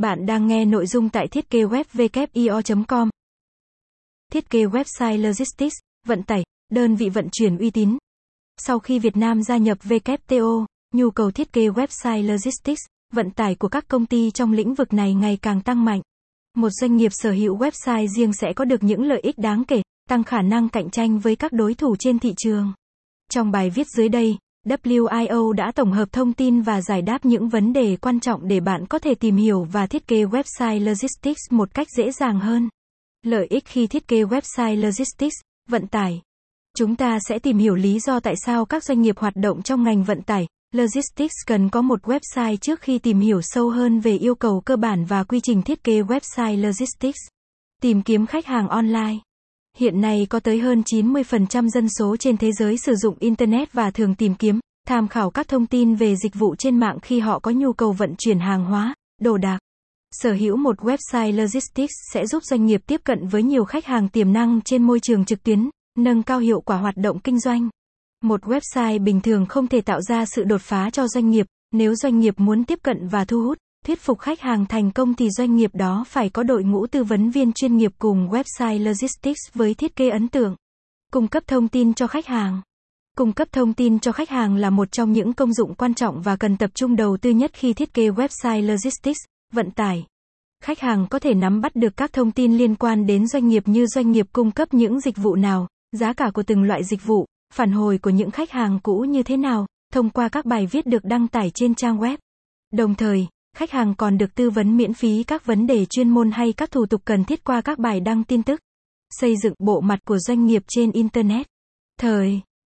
Bạn đang nghe nội dung tại thiết kế web com Thiết kế website Logistics, vận tải, đơn vị vận chuyển uy tín. Sau khi Việt Nam gia nhập WTO, nhu cầu thiết kế website Logistics, vận tải của các công ty trong lĩnh vực này ngày càng tăng mạnh. Một doanh nghiệp sở hữu website riêng sẽ có được những lợi ích đáng kể, tăng khả năng cạnh tranh với các đối thủ trên thị trường. Trong bài viết dưới đây, WIO đã tổng hợp thông tin và giải đáp những vấn đề quan trọng để bạn có thể tìm hiểu và thiết kế website logistics một cách dễ dàng hơn. Lợi ích khi thiết kế website logistics, vận tải. Chúng ta sẽ tìm hiểu lý do tại sao các doanh nghiệp hoạt động trong ngành vận tải, logistics cần có một website trước khi tìm hiểu sâu hơn về yêu cầu cơ bản và quy trình thiết kế website logistics. Tìm kiếm khách hàng online. Hiện nay có tới hơn 90% dân số trên thế giới sử dụng Internet và thường tìm kiếm, tham khảo các thông tin về dịch vụ trên mạng khi họ có nhu cầu vận chuyển hàng hóa, đồ đạc. Sở hữu một website logistics sẽ giúp doanh nghiệp tiếp cận với nhiều khách hàng tiềm năng trên môi trường trực tuyến, nâng cao hiệu quả hoạt động kinh doanh. Một website bình thường không thể tạo ra sự đột phá cho doanh nghiệp, nếu doanh nghiệp muốn tiếp cận và thu hút Thuyết phục khách hàng thành công thì doanh nghiệp đó phải có đội ngũ tư vấn viên chuyên nghiệp cùng website logistics với thiết kế ấn tượng. Cung cấp thông tin cho khách hàng. Cung cấp thông tin cho khách hàng là một trong những công dụng quan trọng và cần tập trung đầu tư nhất khi thiết kế website logistics, vận tải. Khách hàng có thể nắm bắt được các thông tin liên quan đến doanh nghiệp như doanh nghiệp cung cấp những dịch vụ nào, giá cả của từng loại dịch vụ, phản hồi của những khách hàng cũ như thế nào, thông qua các bài viết được đăng tải trên trang web. Đồng thời, Khách hàng còn được tư vấn miễn phí các vấn đề chuyên môn hay các thủ tục cần thiết qua các bài đăng tin tức. Xây dựng bộ mặt của doanh nghiệp trên Internet. Thời